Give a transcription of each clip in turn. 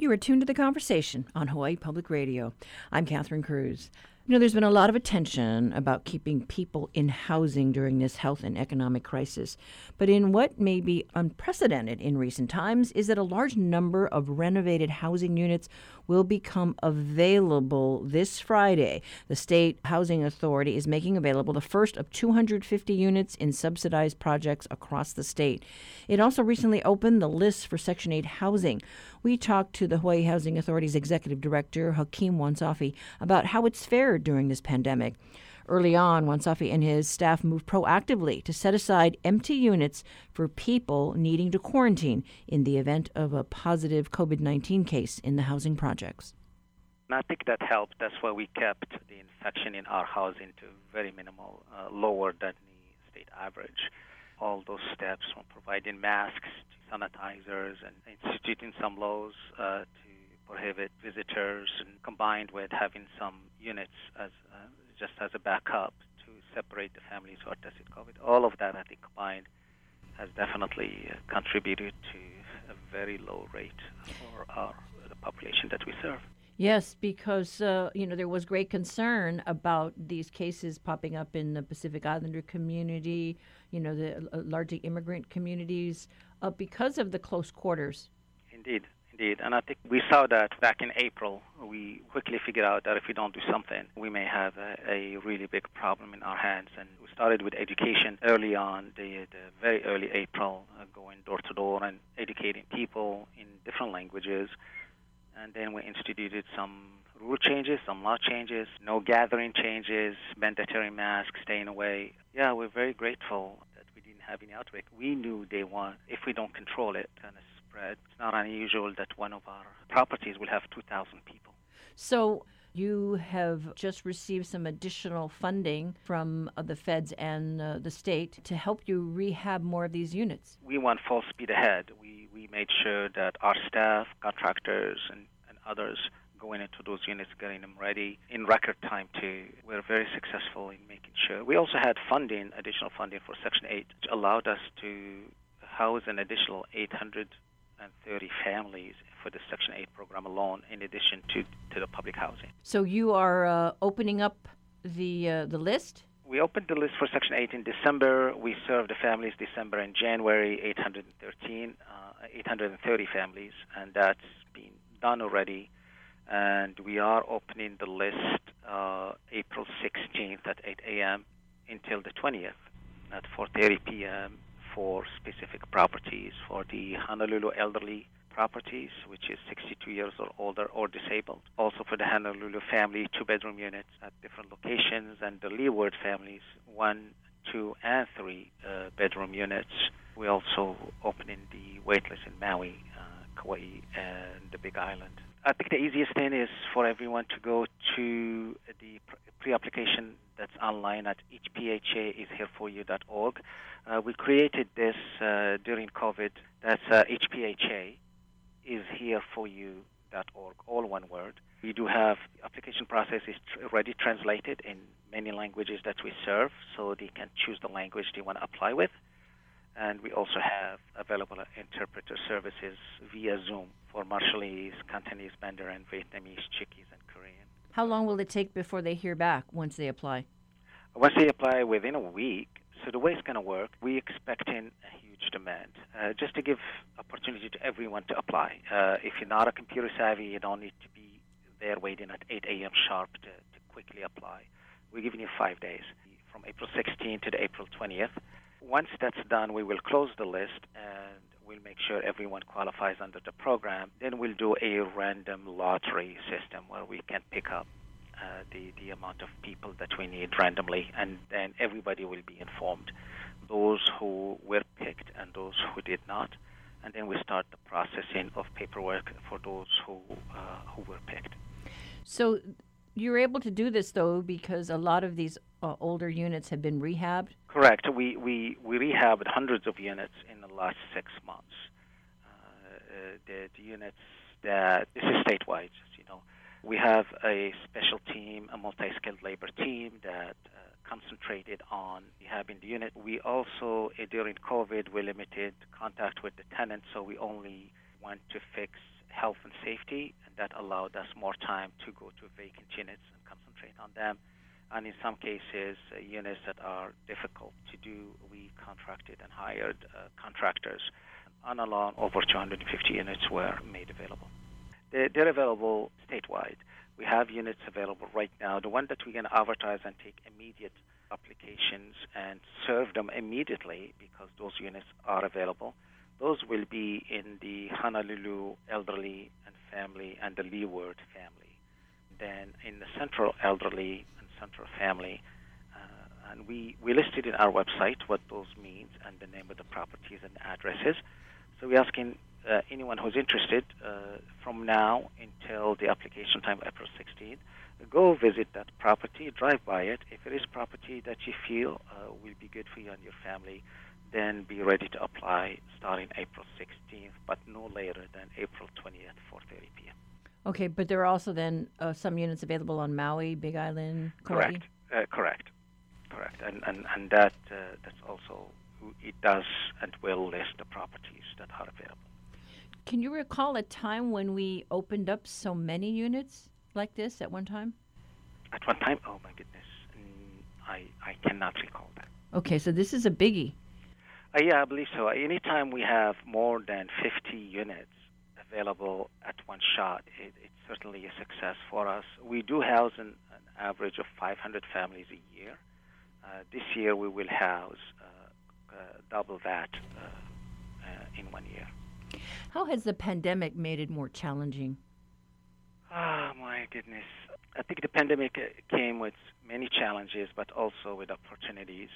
You are tuned to the conversation on Hawaii Public Radio. I'm Catherine Cruz. You know, there's been a lot of attention about keeping people in housing during this health and economic crisis. But in what may be unprecedented in recent times is that a large number of renovated housing units will become available this Friday. The State Housing Authority is making available the first of 250 units in subsidized projects across the state. It also recently opened the list for Section 8 housing. We talked to the Hawaii Housing Authority's executive director, Hakim Ouansafi, about how it's fared during this pandemic. Early on, Ouansafi and his staff moved proactively to set aside empty units for people needing to quarantine in the event of a positive COVID 19 case in the housing projects. I think that helped. That's why we kept the infection in our housing to very minimal, uh, lower than the state average. All those steps from providing masks sanitizers and instituting some laws uh, to prohibit visitors, and combined with having some units as uh, just as a backup to separate the families who are tested COVID. All of that, I think, combined has definitely uh, contributed to a very low rate for our the population that we serve. Yes, because uh, you know there was great concern about these cases popping up in the Pacific Islander community, you know the uh, largely immigrant communities, uh, because of the close quarters. Indeed, indeed. And I think we saw that back in April. We quickly figured out that if we don't do something, we may have a, a really big problem in our hands. And we started with education early on, the, the very early April, uh, going door to door and educating people in different languages. And then we instituted some rule changes, some law changes, no gathering changes, mandatory masks, staying away. Yeah, we're very grateful that we didn't have any outbreak. We knew day one, if we don't control it, and spread. It's not unusual that one of our properties will have 2,000 people. So you have just received some additional funding from uh, the feds and uh, the state to help you rehab more of these units. We went full speed ahead. We, we made sure that our staff, contractors, and, and others going into those units, getting them ready in record time too. We're very successful in making sure. We also had funding, additional funding for Section 8, which allowed us to house an additional 830 families for the Section 8 program alone, in addition to, to the public housing. So you are uh, opening up the uh, the list. We opened the list for Section 8 in December. We served the families December and January, 813, uh, 830 families, and that's been done already. And we are opening the list uh, April 16th at 8 a.m. until the 20th at 4:30 p.m for specific properties for the Honolulu elderly properties, which is 62 years or older or disabled. Also for the Honolulu family, two bedroom units at different locations, and the Leeward families, one, two, and three uh, bedroom units. We also opening the waitlist in Maui, uh, Kauai, and the Big Island. I think the easiest thing is for everyone to go to the pre-application that's online at hphaishereforyou.org. Uh, we created this uh, during COVID. That's uh, hpha is here for you.org, all one word. We do have application process is already translated in many languages that we serve, so they can choose the language they want to apply with. And we also have available interpreter services via Zoom for Marshallese, Cantonese, Mandarin, Vietnamese, Chuukese, and Korean. How long will it take before they hear back once they apply? Once they apply within a week, so the way it's going to work, we're expecting a huge demand. Uh, just to give opportunity to everyone to apply. Uh, if you're not a computer savvy, you don't need to be there waiting at 8 a.m. sharp to, to quickly apply. We're giving you five days, from April 16th to the April 20th. Once that's done, we will close the list and we'll make sure everyone qualifies under the program. Then we'll do a random lottery system where we can pick up uh, the, the amount of people that we need randomly, and then everybody will be informed. Those who were picked and those who did not. And then we start the processing of paperwork for those who, uh, who were picked. So you're able to do this, though, because a lot of these uh, older units have been rehabbed? Correct. We, we, we rehabbed hundreds of units in the last six months. Uh, the, the units that, this is statewide, you know. We have a special team, a multi skilled labor team that uh, concentrated on rehabbing the unit. We also, uh, during COVID, we limited contact with the tenants, so we only went to fix health and safety, and that allowed us more time to go to vacant units and concentrate on them. And in some cases, uh, units that are difficult to do, we contracted and hired uh, contractors. On alone, over 250 units were made available. They're, they're available statewide. We have units available right now. The one that going to advertise and take immediate applications and serve them immediately because those units are available. Those will be in the Honolulu elderly and family and the Leeward family. Then in the central elderly central family, uh, and we, we listed in our website what those means and the name of the properties and addresses. So we're asking uh, anyone who's interested uh, from now until the application time, April 16th, go visit that property, drive by it. If it is property that you feel uh, will be good for you and your family, then be ready to apply starting April 16th, but no later than April 20th, 4:30 p.m. Okay, but there are also then uh, some units available on Maui, Big Island, Kauai? Correct, uh, correct, correct, and and and that uh, that's also it does and will list the properties that are available. Can you recall a time when we opened up so many units like this at one time? At one time, oh my goodness, mm, I I cannot recall that. Okay, so this is a biggie. Uh, yeah, I believe so. Anytime we have more than 50 units available at one shot, it, it's certainly a success for us. We do house an, an average of 500 families a year. Uh, this year we will house uh, uh double that uh, uh, in one year. How has the pandemic made it more challenging? Oh, my goodness. I think the pandemic came with many challenges, but also with opportunities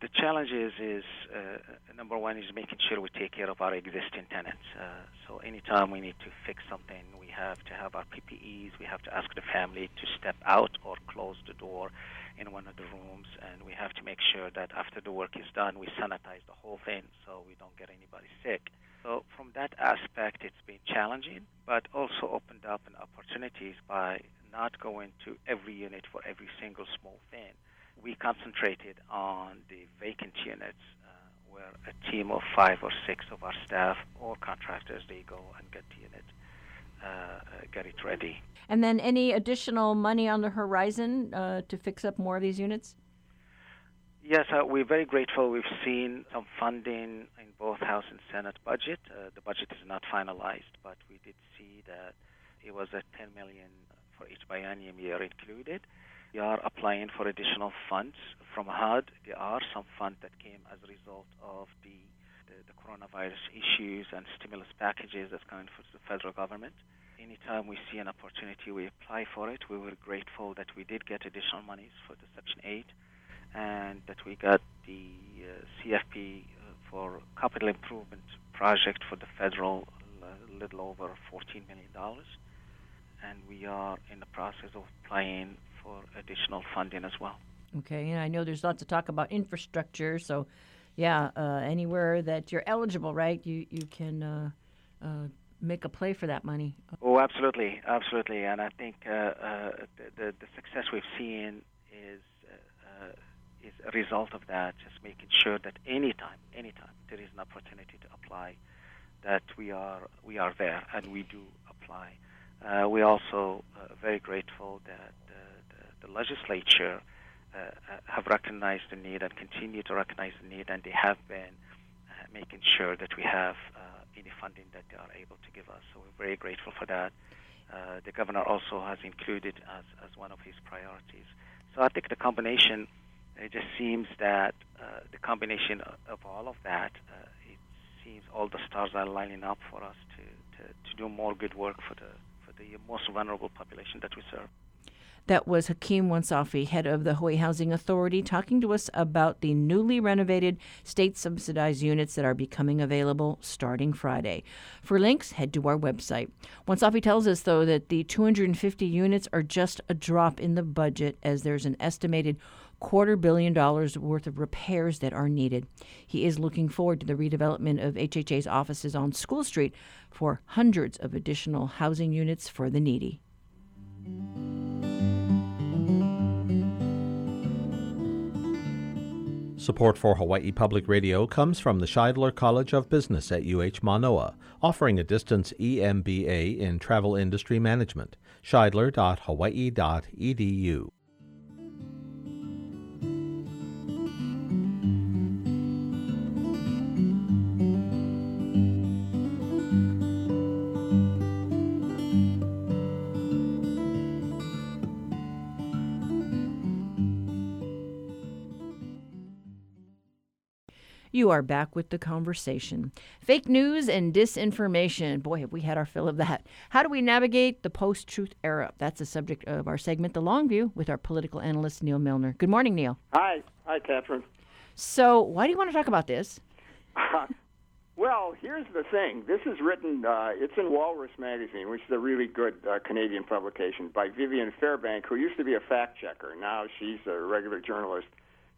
the challenge is, is uh, number one is making sure we take care of our existing tenants. Uh, so anytime we need to fix something, we have to have our PPEs. We have to ask the family to step out or close the door in one of the rooms, and we have to make sure that after the work is done, we sanitize the whole thing so we don't get anybody sick. So from that aspect, it's been challenging, but also opened up an opportunities by not going to every unit for every single small thing we concentrated on the vacant units uh, where a team of five or six of our staff or contractors they go and get the unit uh, uh, get it ready and then any additional money on the horizon uh, to fix up more of these units Yes, uh, we're very grateful. We've seen some funding in both House and Senate budget. Uh, the budget is not finalized, but we did see that it was at 10 million for each biennium year included. We are applying for additional funds from HUD. There are some funds that came as a result of the, the, the coronavirus issues and stimulus packages that's coming from the federal government. Anytime we see an opportunity, we apply for it. We were grateful that we did get additional monies for the Section 8 and that we got the uh, CFP uh, for capital improvement project for the federal a uh, little over $14 million. And we are in the process of applying for additional funding as well. Okay, and I know there's lots of talk about infrastructure. So, yeah, uh, anywhere that you're eligible, right? You you can uh, uh, make a play for that money. Oh, absolutely, absolutely. And I think uh, uh, the, the success we've seen is uh, is a result of that. Just making sure that anytime, anytime there is an opportunity to apply, that we are we are there and we do apply. we're also very grateful that the legislature uh, uh, have recognized the need and continue to recognize the need, and they have been uh, making sure that we have uh, any funding that they are able to give us. So we're very grateful for that. Uh, the governor also has included as, as one of his priorities. So I think the combination, it just seems that uh, the combination of all of that, it seems all the stars are lining up for us to, to, to do more good work for the, for the most vulnerable population that we serve. That was Hakim Ouansafi, head of the Hawaii Housing Authority, talking to us about the newly renovated state subsidized units that are becoming available starting Friday. For links, head to our website. Ouansafi tells us, though, that the 250 units are just a drop in the budget as there's an estimated quarter billion dollars worth of repairs that are needed. He is looking forward to the redevelopment of HHA's offices on School Street for hundreds of additional housing units for the needy. Support for Hawaii Public Radio comes from the Shidler College of Business at UH Manoa, offering a distance EMBA in Travel Industry Management. Shidler.hawaii.edu. You are back with the conversation. Fake news and disinformation. Boy, have we had our fill of that. How do we navigate the post truth era? That's the subject of our segment, The Long View, with our political analyst, Neal Milner. Good morning, Neal. Hi. Hi, Catherine. So, why do you want to talk about this? Uh, well, here's the thing. This is written, uh, it's in Walrus Magazine, which is a really good uh, Canadian publication, by Viviane Fairbank, who used to be a fact checker. Now she's a regular journalist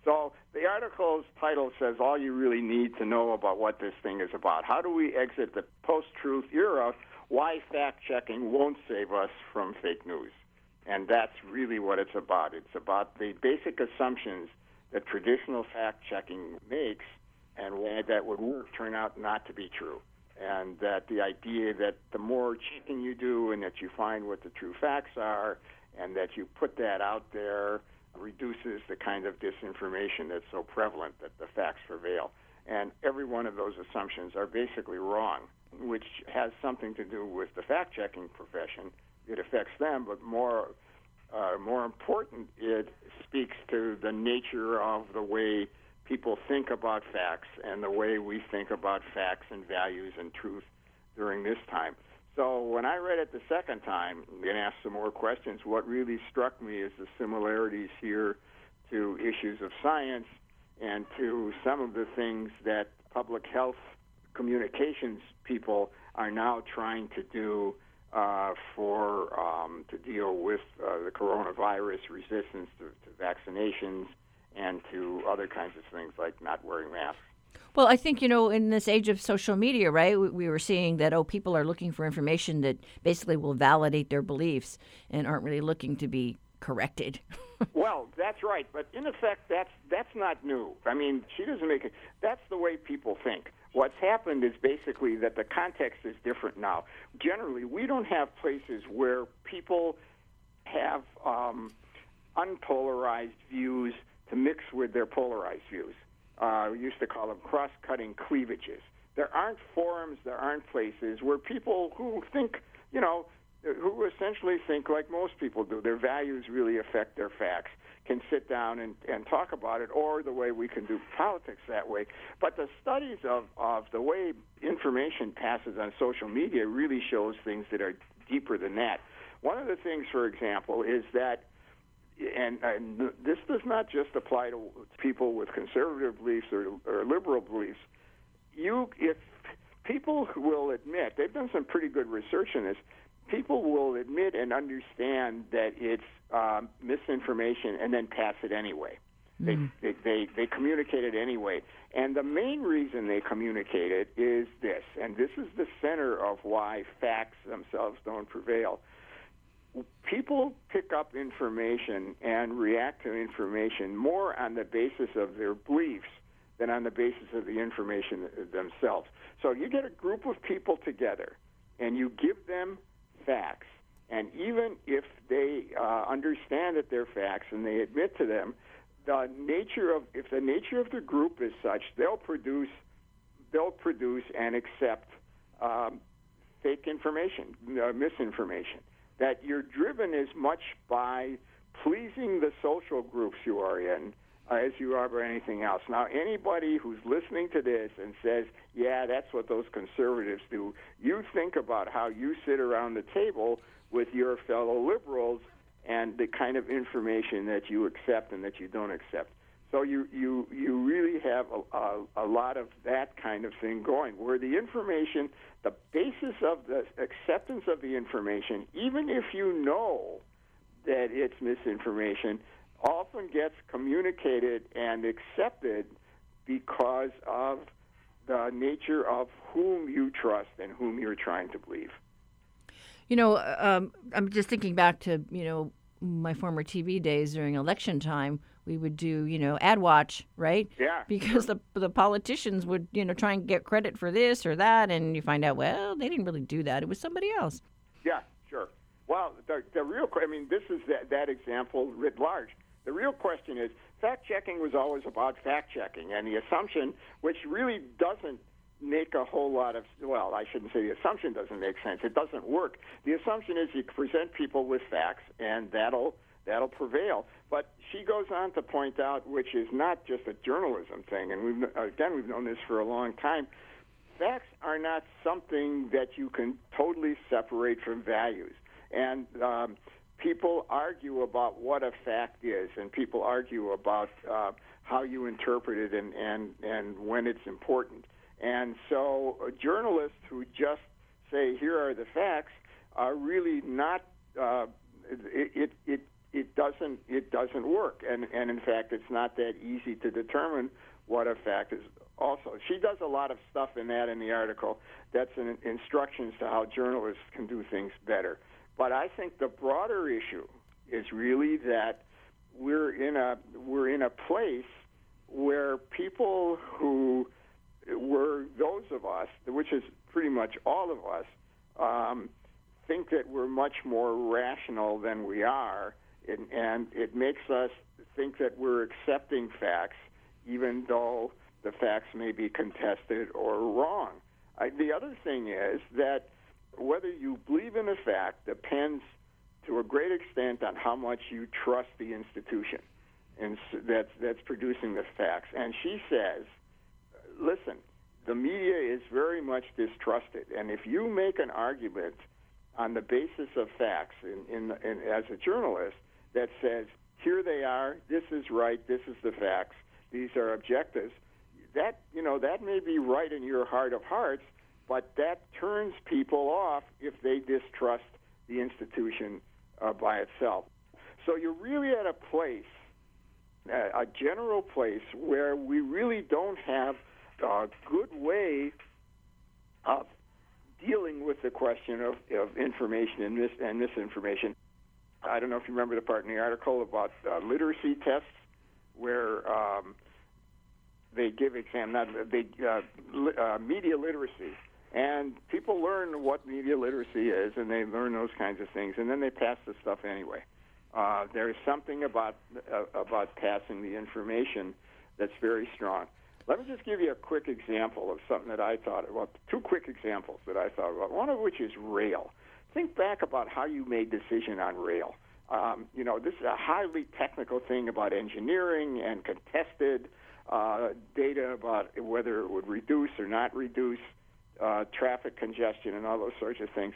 so the article's title says all you really need to know about what this thing is about. How do we exit the post-truth era? Why fact-checking won't save us from fake news. And that's really what it's about. It's about the basic assumptions that traditional fact-checking makes and why that would work turn out not to be true. And that the idea that the more checking you do and that you find what the true facts are and that you put that out there reduces the kind of disinformation that's so prevalent that the facts prevail. And every one of those assumptions are basically wrong, which has something to do with the fact checking profession. It affects them, but more, uh, more important, it speaks to the nature of the way people think about facts and the way we think about facts and values and truth during this time. So when I read it the second time and asked some more questions, what really struck me is the similarities here to issues of science and to some of the things that public health communications people are now trying to do uh, for um, to deal with uh, the coronavirus resistance to, to vaccinations and to other kinds of things like not wearing masks. Well, I think, you know, in this age of social media, right, we, we, were seeing that, oh, people are looking for information that basically will validate their beliefs and aren't really looking to be corrected. well, that's right. But in effect, that's, that's not new. I mean, she doesn't make it. That's the way people think. What's happened is basically that the context is different now. Generally, we don't have places where people have um, unpolarized views to mix with their polarized views uh, we used to call them cross-cutting cleavages. There aren't forums, there aren't places where people who think, you know, who essentially think like most people do, their values really affect their facts, can sit down and, and talk about it, or the way we can do politics that way. But the studies of, of the way information passes on social media really shows things that are deeper than that. One of the things, for example, is that and, and this does not just apply to people with conservative beliefs or, or liberal beliefs. You, if people will admit, they've done some pretty good research in this. People will admit and understand that it's um, misinformation and then pass it anyway. Mm. They, they, they, they communicate it anyway. And the main reason they communicate it is this, and this is the center of why facts themselves don't prevail people pick up information and react to information more on the basis of their beliefs than on the basis of the information themselves. So you get a group of people together and you give them facts, and even if they uh, understand that they're facts and they admit to them, the nature of if the nature of the group is such, they'll produce they'll produce and accept um, fake information, uh, misinformation that you're driven as much by pleasing the social groups you are in uh, as you are by anything else. Now, anybody who's listening to this and says, yeah, that's what those conservatives do, you think about how you sit around the table with your fellow liberals and the kind of information that you accept and that you don't accept. So you you you really have a, a, a lot of that kind of thing going, where the information, the basis of the acceptance of the information, even if you know that it's misinformation, often gets communicated and accepted because of the nature of whom you trust and whom you're trying to believe. You know, um, I'm just thinking back to you know my former TV days during election time we would do, you know, ad watch, right? Yeah, Because the the politicians would, you know, try and get credit for this or that, and you find out, well, they didn't really do that. It was somebody else. Yeah, sure. Well, the, the real, I mean, this is that, that example writ large. The real question is fact checking was always about fact checking, and the assumption, which really doesn't make a whole lot of, well, I shouldn't say the assumption doesn't make sense. It doesn't work. The assumption is you present people with facts, and that'll that'll prevail. But she goes on to point out, which is not just a journalism thing, and we've again we've known this for a long time facts are not something that you can totally separate from values. And um, people argue about what a fact is, and people argue about uh, how you interpret it and, and, and when it's important. And so uh, journalists who just say, here are the facts, are really not, uh, it, it, it, it doesn't it doesn't work. And and in fact it's not that easy to determine what a fact is. Also she does a lot of stuff in that in the article that's an instructions to how journalists can do things better. But i think the broader issue is really that we're in a we're in a place where people who were those of us which is pretty much all of us um, think that we're much more rational than we are and, and it makes us think that we're accepting facts even though the facts may be contested or wrong. I, the other thing is that whether you believe in a fact depends to a great extent on how much you trust the institution and that's that's producing the facts. And she says, listen, the media is very much distrusted, and if you make an argument on the basis of facts in, in, in as a journalist that says here they are, this is right, this is the facts, these are objectives that you know that may be right in your heart of hearts, but that turns people off if they distrust the institution uh, by itself. So you're really at a place, a general place where we really don't have a good way of dealing with the question of, of information and, mis- and misinformation. I don't know if you remember the part in the article about uh, literacy tests, where um, they give exam, not they uh, li- uh, media literacy, and people learn what media literacy is, and they learn those kinds of things, and then they pass the stuff anyway. Uh, there is something about uh, about passing the information that's very strong. Let me just give you a quick example of something that I thought about. Two quick examples that I thought about. One of which is rail. Think back about how you made decision on rail. Um, you know, this is a highly technical thing about engineering and contested uh, data about whether it would reduce or not reduce uh, traffic congestion and all those sorts of things.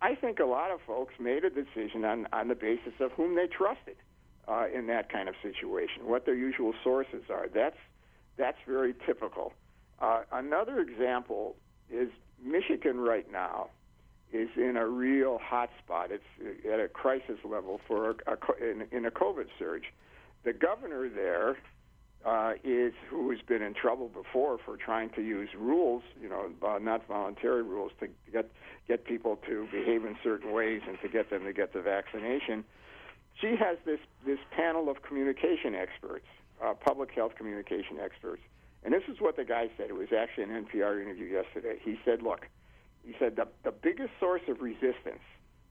I think a lot of folks made a decision on, on the basis of whom they trusted uh, in that kind of situation, what their usual sources are. That's that's very typical. Uh, another example is Michigan right now is in a real hot spot. It's at a crisis level for a, a, in, in a COVID surge. The governor there uh, is who has been in trouble before for trying to use rules, you know, uh, not voluntary rules, to get get people to behave in certain ways and to get them to get the vaccination. She has this this panel of communication experts, uh, public health communication experts, and this is what the guy said. It was actually an NPR interview yesterday. He said, "Look, he said the the biggest source of resistance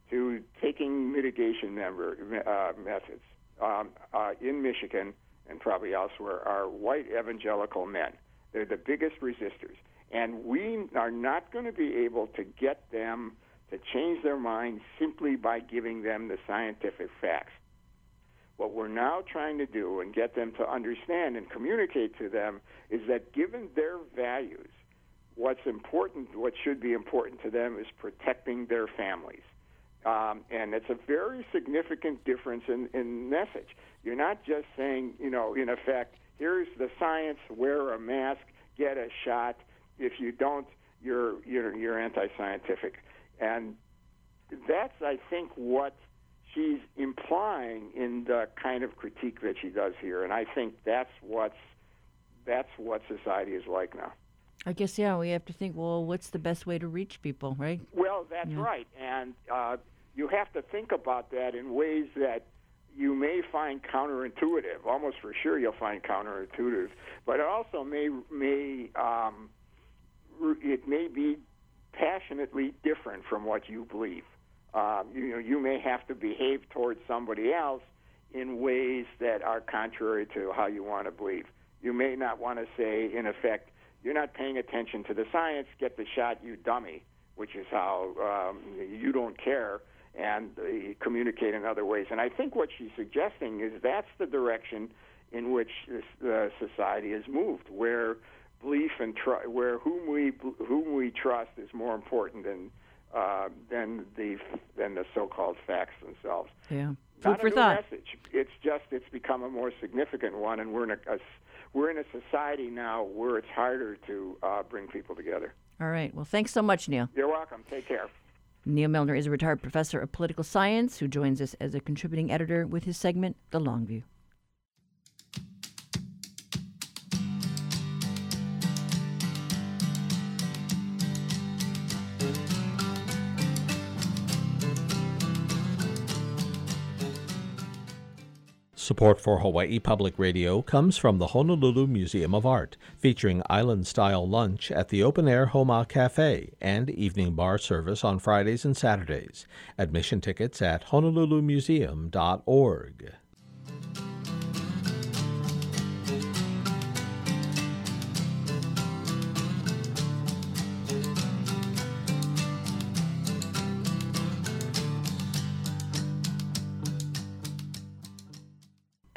to taking mitigation member, uh, methods um, uh, in Michigan." and probably elsewhere are white evangelical men. They're the biggest resistors. And we are not going to be able to get them to change their minds simply by giving them the scientific facts. What we're now trying to do and get them to understand and communicate to them is that given their values, what's important, what should be important to them is protecting their families. Um, and it's a very significant difference in, in message. You're not just saying, you know, in effect, here's the science, wear a mask, get a shot. If you don't, you're you're, you're anti-scientific, and that's, I think, what she's implying in the kind of critique that she does here, and I think that's what's that's what society is like now. I guess yeah, we have to think. Well, what's the best way to reach people, right? Well, that's yeah. right, and uh, you have to think about that in ways that you may find counterintuitive. Almost for sure, you'll find counterintuitive. But it also may may um, it may be passionately different from what you believe. Um, you know, you may have to behave towards somebody else in ways that are contrary to how you want to believe. You may not want to say, in effect, you're not paying attention to the science. Get the shot, you dummy. Which is how um, you don't care and uh, communicate in other ways. And I think what she's suggesting is that's the direction in which this, uh, society has moved, where belief and tr- where whom we whom we trust is more important than uh, than the than the so-called facts themselves. Yeah, food Not for thought. Message. It's just it's become a more significant one, and we're in a, a we're in a society now where it's harder to uh, bring people together. All right. Well, thanks so much, Neal. You're welcome. Take care. Neal Milner is a retired professor of political science who joins us as a contributing editor with his segment, The Long View. Support for Hawaii Public Radio comes from the Honolulu Museum of Art, featuring island style lunch at the open air Homa Cafe and evening bar service on Fridays and Saturdays. Admission tickets at honolulumuseum.org.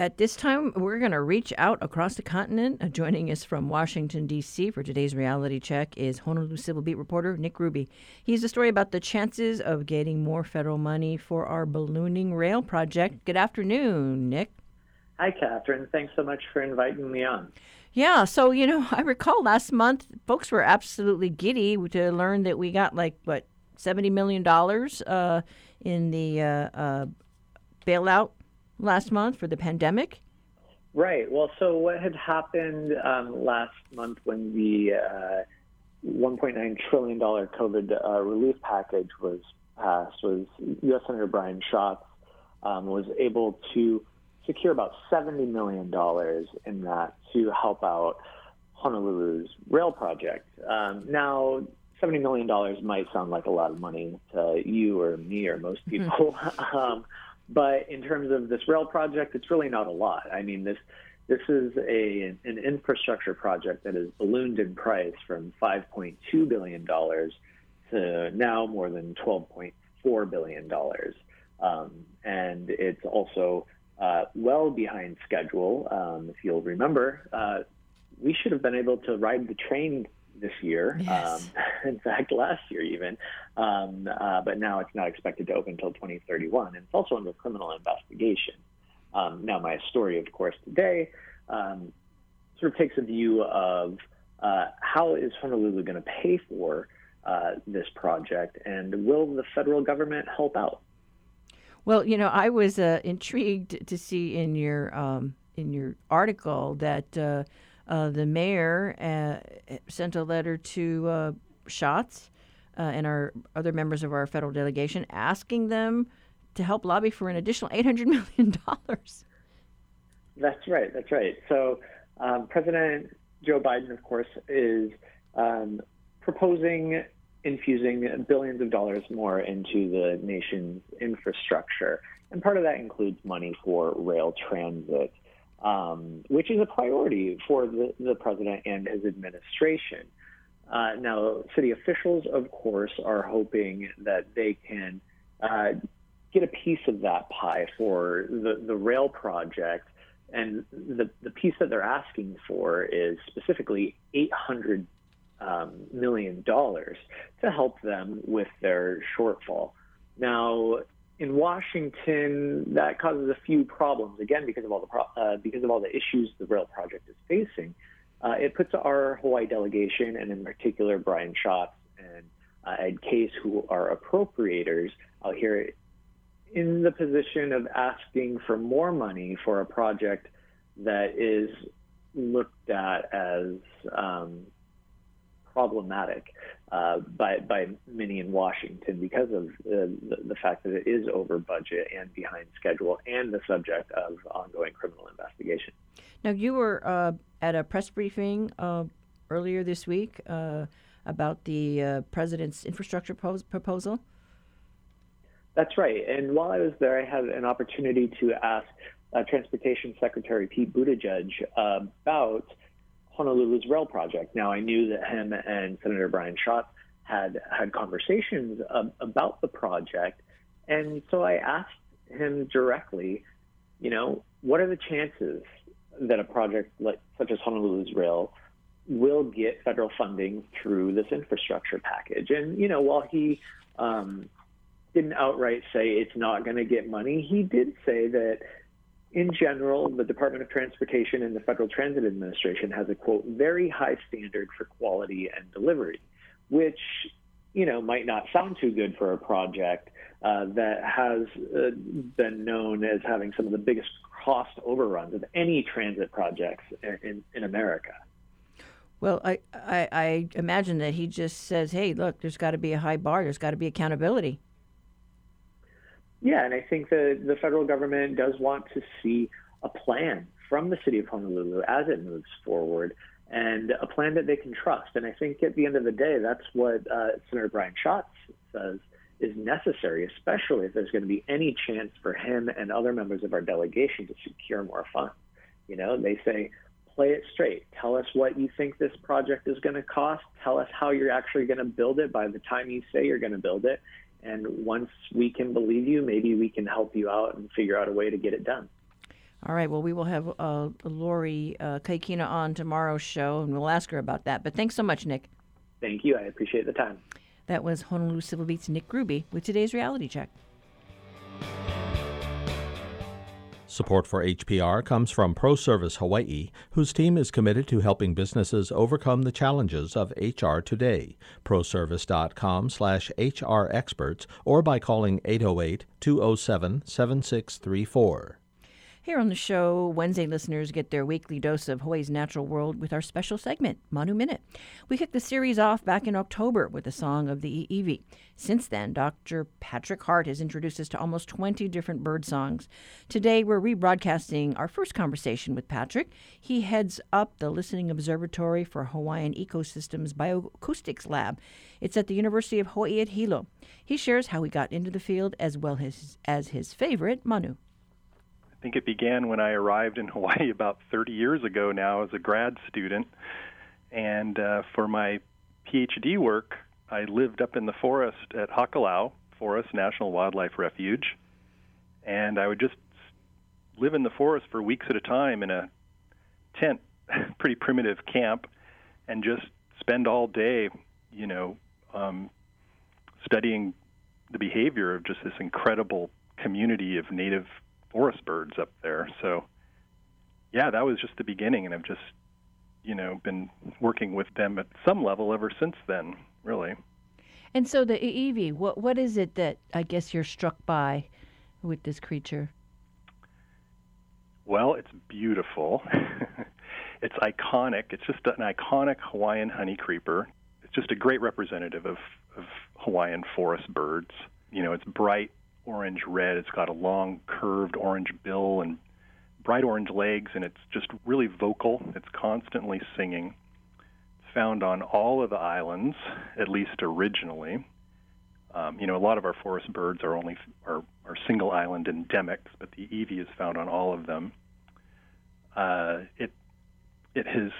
At this time, we're going to reach out across the continent. Uh, joining us from Washington, D.C. for today's reality check is Honolulu Civil Beat reporter Nick Grube. He has a story about the chances of getting more federal money for our ballooning rail project. Good afternoon, Nick. Hi, Catherine. Thanks so much for inviting me on. Yeah, so, you know, I recall last month folks were absolutely giddy to learn that we got like, what, $70 million uh, in the uh, uh, bailout last month for the pandemic? Right. Well, so what had happened um, last month when the uh, $1.9 trillion COVID uh, relief package was passed was U.S. Senator Brian Schatz um, was able to secure about $70 million in that to help out Honolulu's rail project. Um, now, $70 million might sound like a lot of money to you or me or most mm-hmm. people. um, but in terms of this rail project, it's really not a lot. I mean, this this is a an infrastructure project that has ballooned in price from 5.2 billion dollars to now more than 12.4 billion dollars, um, and it's also uh, well behind schedule. Um, if you'll remember, uh, we should have been able to ride the train this year. Yes. Um, in fact, last year even. Um, uh, but now it's not expected to open until 2031. And it's also under criminal investigation. Um, now, my story, of course, today um, sort of takes a view of uh, how is Honolulu going to pay for uh, this project, and will the federal government help out? Well, you know, I was uh, intrigued to see in your um, in your article that uh, the mayor uh, sent a letter to uh, Schatz uh, and our other members of our federal delegation asking them to help lobby for an additional $800 million. That's right. That's right. So um, President Joe Biden, of course, is um, proposing infusing billions of dollars more into the nation's infrastructure. And part of that includes money for rail transit um, which is a priority for the, the president and his administration. Uh, now, city officials, of course, are hoping that they can uh, get a piece of that pie for the, the rail project. And the, the piece that they're asking for is specifically $800 um, million to help them with their shortfall. Now, in Washington, that causes a few problems. Again, because of all the pro- uh, because of all the issues the rail project is facing, uh, it puts our Hawaii delegation, and in particular Brian Schatz and uh, Ed Case, who are appropriators out here, in the position of asking for more money for a project that is looked at as um, problematic uh, by by many in Washington because of uh, the, the fact that it is over budget and behind schedule and the subject of ongoing criminal investigation. Now, you were uh, at a press briefing uh, earlier this week uh, about the uh, president's infrastructure pos- proposal. That's right. And while I was there, I had an opportunity to ask uh, Transportation Secretary Pete Buttigieg about Honolulu's rail project. Now, I knew that him and Senator Brian Schatz had had conversations about the project, and so I asked him directly, you know, what are the chances that a project like such as Honolulu's rail will get federal funding through this infrastructure package? And you know, while he um, didn't outright say it's not going to get money, he did say that in general, the Department of Transportation and the Federal Transit Administration has a quote very high standard for quality and delivery, which you know might not sound too good for a project uh, that has uh, been known as having some of the biggest cost overruns of any transit projects in, in America. Well, I, I, I imagine that he just says, "Hey, look, there's got to be a high bar. There's got to be accountability." Yeah, and I think the the federal government does want to see a plan from the city of Honolulu as it moves forward, and a plan that they can trust. And I think at the end of the day, that's what uh, Senator Brian Schatz says is necessary, especially if there's going to be any chance for him and other members of our delegation to secure more funds. You know, they say, play it straight. Tell us what you think this project is going to cost. Tell us how you're actually going to build it by the time you say you're going to build it. And once we can believe you, maybe we can help you out and figure out a way to get it done. All right. Well, we will have uh, Lori uh, Kahikina on tomorrow's show, and we'll ask her about that. But thanks so much, Nick. Thank you. I appreciate the time. That was Honolulu Civil Beat's Nick Grube with today's reality check. Support for HPR comes from ProService Hawaii, whose team is committed to helping businesses overcome the challenges of HR today. ProService.com/hr experts or by calling 808-207-7634. Here on the show, Wednesday listeners get their weekly dose of Hawaii's natural world with our special segment, Manu Minute. We kicked the series off back in October with a song of the I'iwi. Since then, Dr. Patrick Hart has introduced us to almost 20 different bird songs. Today, we're rebroadcasting our first conversation with Patrick. He heads up the Listening Observatory for Hawaiian Ecosystems Bioacoustics Lab. It's at the University of Hawaii at Hilo. He shares how he got into the field as well as, as his favorite, Manu. I think it began when I arrived in Hawaii about 30 years ago now as a grad student. And uh, for my PhD work, I lived up in the forest at Hakalau Forest National Wildlife Refuge. And I would just live in the forest for weeks at a time in a tent, pretty primitive camp, and just spend all day, you know, um, studying the behavior of just this incredible community of native forest birds up there. So, yeah, that was just the beginning, and I've just, you know, been working with them at some level ever since then, really. And so the I'iwi, what what is it that I guess you're struck by with this creature? Well, it's beautiful. it's iconic. It's just an iconic Hawaiian honey creeper. It's just a great representative of, of Hawaiian forest birds. You know, it's bright orange red. It's got a long curved orange bill and bright orange legs, and it's just really vocal. It's constantly singing. It's found on all of the islands, at least originally. Um, you know, a lot of our forest birds are only are, are single island endemics, but the I'iwi is found on all of them. Uh, it it has,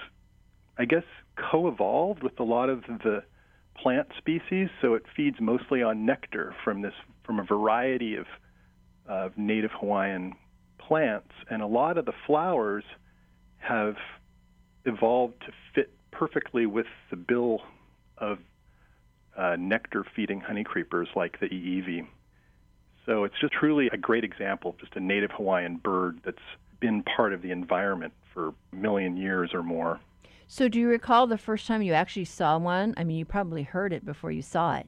I guess, co-evolved with a lot of the plant species, so it feeds mostly on nectar from this from a variety of, of native Hawaiian plants, and a lot of the flowers have evolved to fit perfectly with the bill of uh, nectar feeding honey creepers like the I'iwi. So it's just truly a great example of just a native Hawaiian bird that's been part of the environment for a million years or more. So, do you recall the first time you actually saw one? I mean, you probably heard it before you saw it.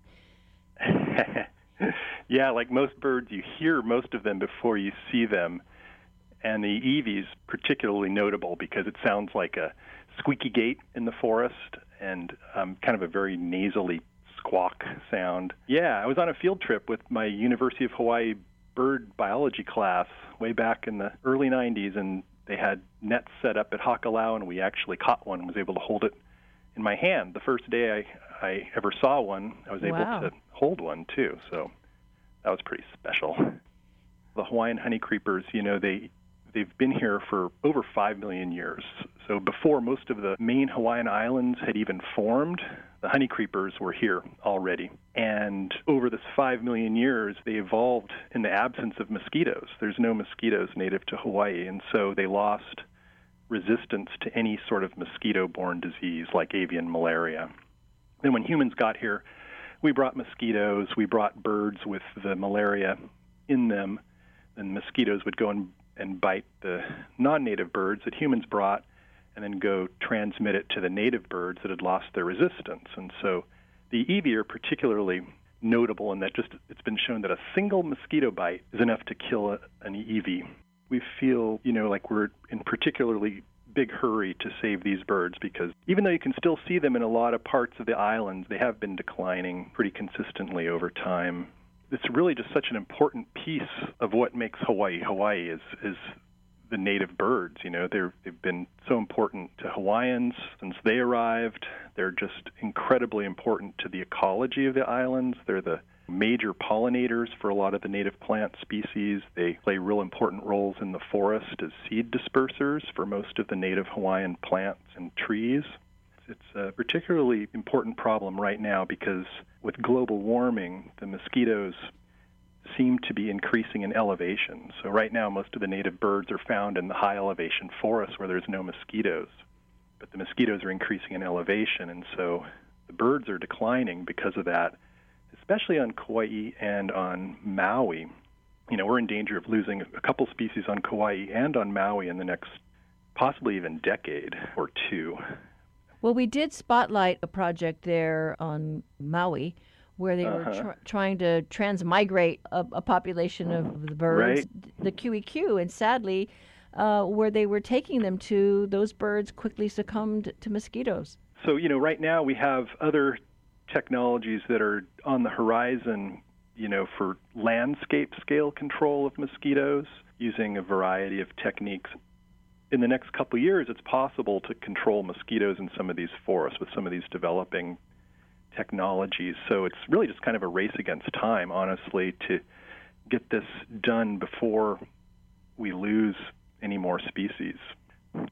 yeah, like most birds, you hear most of them before you see them. And the I'iwi is particularly notable because it sounds like a squeaky gate in the forest and um, kind of a very nasally squawk sound. Yeah, I was on a field trip with my University of Hawaii bird biology class way back in the early 90s, and they had nets set up at Hakalau, and we actually caught one and was able to hold it in my hand. The first day I, I ever saw one, I was able Wow. to hold one too, so that was pretty special. The Hawaiian honey creepers, you know, they they've been here for over 5 million years. So before most of the main Hawaiian islands had even formed, the honey creepers were here already. And over this 5 million years, they evolved in the absence of mosquitoes. There's no mosquitoes native to Hawaii, and so they lost resistance to any sort of mosquito borne disease like avian malaria. Then when humans got here, we brought mosquitoes, we brought birds with the malaria in them, and mosquitoes would go and, and bite the non native birds that humans brought and then go transmit it to the native birds that had lost their resistance. And so the I'iwi are particularly notable in that just it's been shown that a single mosquito bite is enough to kill a, an I'iwi. We feel, you know, like we're in particularly big hurry to save these birds because even though you can still see them in a lot of parts of the islands, they have been declining pretty consistently over time. It's really just such an important piece of what makes Hawaii Hawaii is is the native birds. You know, they're, they've been so important to Hawaiians since they arrived. They're just incredibly important to the ecology of the islands. They're the major pollinators for a lot of the native plant species. They play real important roles in the forest as seed dispersers for most of the native Hawaiian plants and trees. It's a particularly important problem right now because with global warming, the mosquitoes seem to be increasing in elevation. So right now, most of the native birds are found in the high elevation forests where there's no mosquitoes. But the mosquitoes are increasing in elevation, and so the birds are declining because of that, especially on Kauai and on Maui. You know, we're in danger of losing a couple species on Kauai and on Maui in the next possibly even decade or two. Well, we did spotlight a project there on Maui where they were Uh-huh. tr- trying to transmigrate a, a population of the birds, Right. the kiwikiu, and sadly, uh, where they were taking them to, those birds quickly succumbed to mosquitoes. So, you know, right now we have other technologies that are on the horizon, you know, for landscape scale control of mosquitoes using a variety of techniques. In the next couple of years, it's possible to control mosquitoes in some of these forests with some of these developing technologies. So it's really just kind of a race against time, honestly, to get this done before we lose any more species.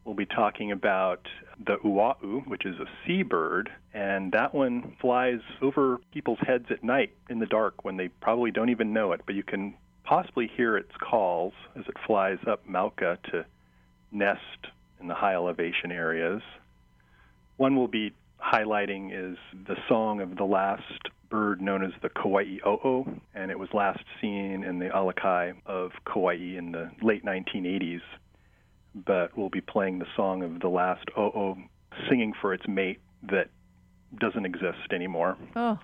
We'll be talking about the ua'u, which is a seabird, and that one flies over people's heads at night in the dark when they probably don't even know it, but you can possibly hear its calls as it flies up Mauka to nest in the high elevation areas. One we'll be highlighting is the song of the last bird known as the Kauai o'o, and it was last seen in the Alakai of Kauai in the late 1980s. But we'll be playing the song of the last o'o, singing for its mate that doesn't exist anymore. Oh,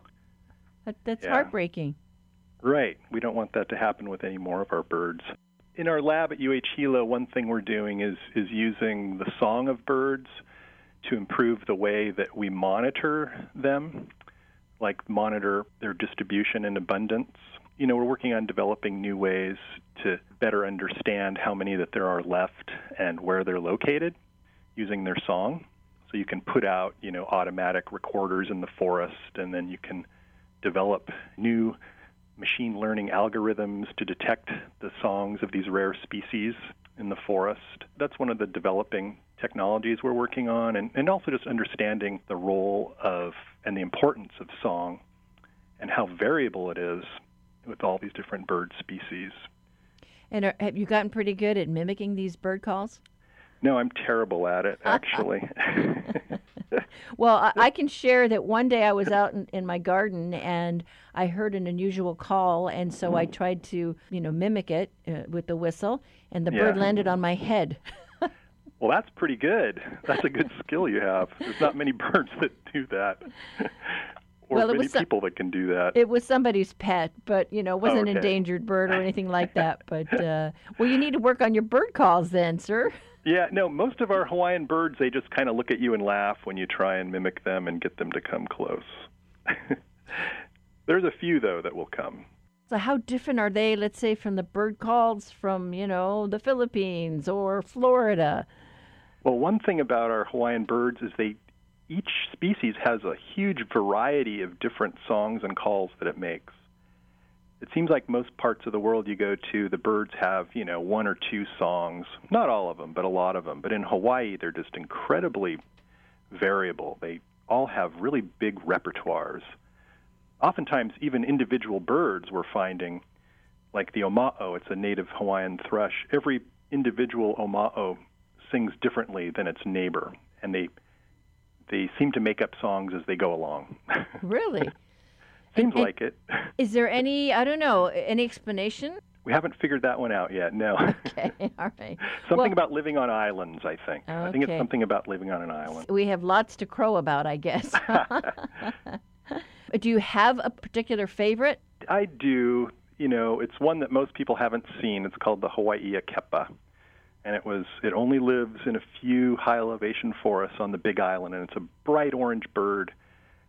that, that's Yeah. heartbreaking. Right. We don't want that to happen with any more of our birds. In our lab at UH Hilo, one thing we're doing is is using the song of birds to improve the way that we monitor them, like monitor their distribution and abundance. You know, we're working on developing new ways to better understand how many that there are left and where they're located using their song. So you can put out, you know, automatic recorders in the forest and then you can develop new machine learning algorithms to detect the songs of these rare species in the forest. That's one of the developing technologies we're working on, and, and also just understanding the role of and the importance of song and how variable it is with all these different bird species. And are, have you gotten pretty good at mimicking these bird calls? No, I'm terrible at it, actually. Well, I, I can share that one day I was out in, in my garden and I heard an unusual call, and so I tried to, you know, mimic it uh, with the whistle, and the bird landed on my head. well, that's pretty good. That's a good skill you have. There's not many birds that do that. Or Well, it was some- people that can do that. It was somebody's pet, but you know, it wasn't an okay. endangered bird or anything like that. But uh, well, you need to work on your bird calls then, sir. Yeah, no, most of our Hawaiian birds, they just kind of look at you and laugh when you try and mimic them and get them to come close. There's a few, though, that will come. So how different are they, let's say, from the bird calls from you know the Philippines or Florida? Well, one thing about our Hawaiian birds is they each species has a huge variety of different songs and calls that it makes. It seems like most parts of the world you go to, the birds have, you know, one or two songs. Not all of them, but a lot of them. But in Hawaii, they're just incredibly variable. They all have really big repertoires. Oftentimes, even individual birds we're finding, like the oma'o, it's a native Hawaiian thrush. Every individual oma'o sings differently than its neighbor, and they they seem to make up songs as they go along. Really? Seems and- like it. Is there any I don't know any explanation? We haven't figured that one out yet. No. Okay, all right. something Well- about living on islands, I think. Okay. I think it's something about living on an island. We have lots to crow about, I guess. Do you have a particular favorite? I do. You know, it's one that most people haven't seen. It's called the Hawaii kepa. And it was it only lives in a few high elevation forests on the Big Island and it's a bright orange bird.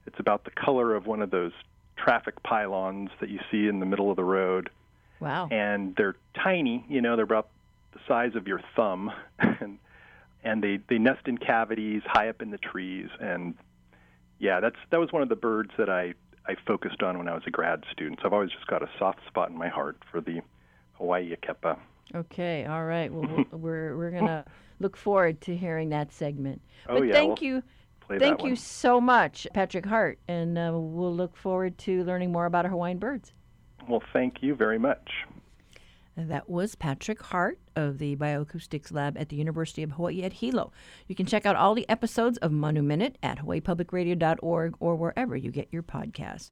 It's about the color of one of those traffic pylons that you see in the middle of the road. Wow. and they're tiny. You know, they're about the size of your thumb, and and they they nest in cavities high up in the trees. And yeah, that's that was one of the birds that I I focused on when I was a grad student. So I've always just got a soft spot in my heart for the Hawaii kepa. Okay, all right. Well, we'll- we're we're gonna look forward to hearing that segment. Oh, but yeah, thank we'll you, Play thank that you one. so much, Patrick Hart, and uh, we'll look forward to learning more about our Hawaiian birds. Well, thank you very much. That was Patrick Hart of the Bioacoustics Lab at the University of Hawaii at Hilo. You can check out all the episodes of Manu Minute at hawaiipublicradio.org or wherever you get your podcasts.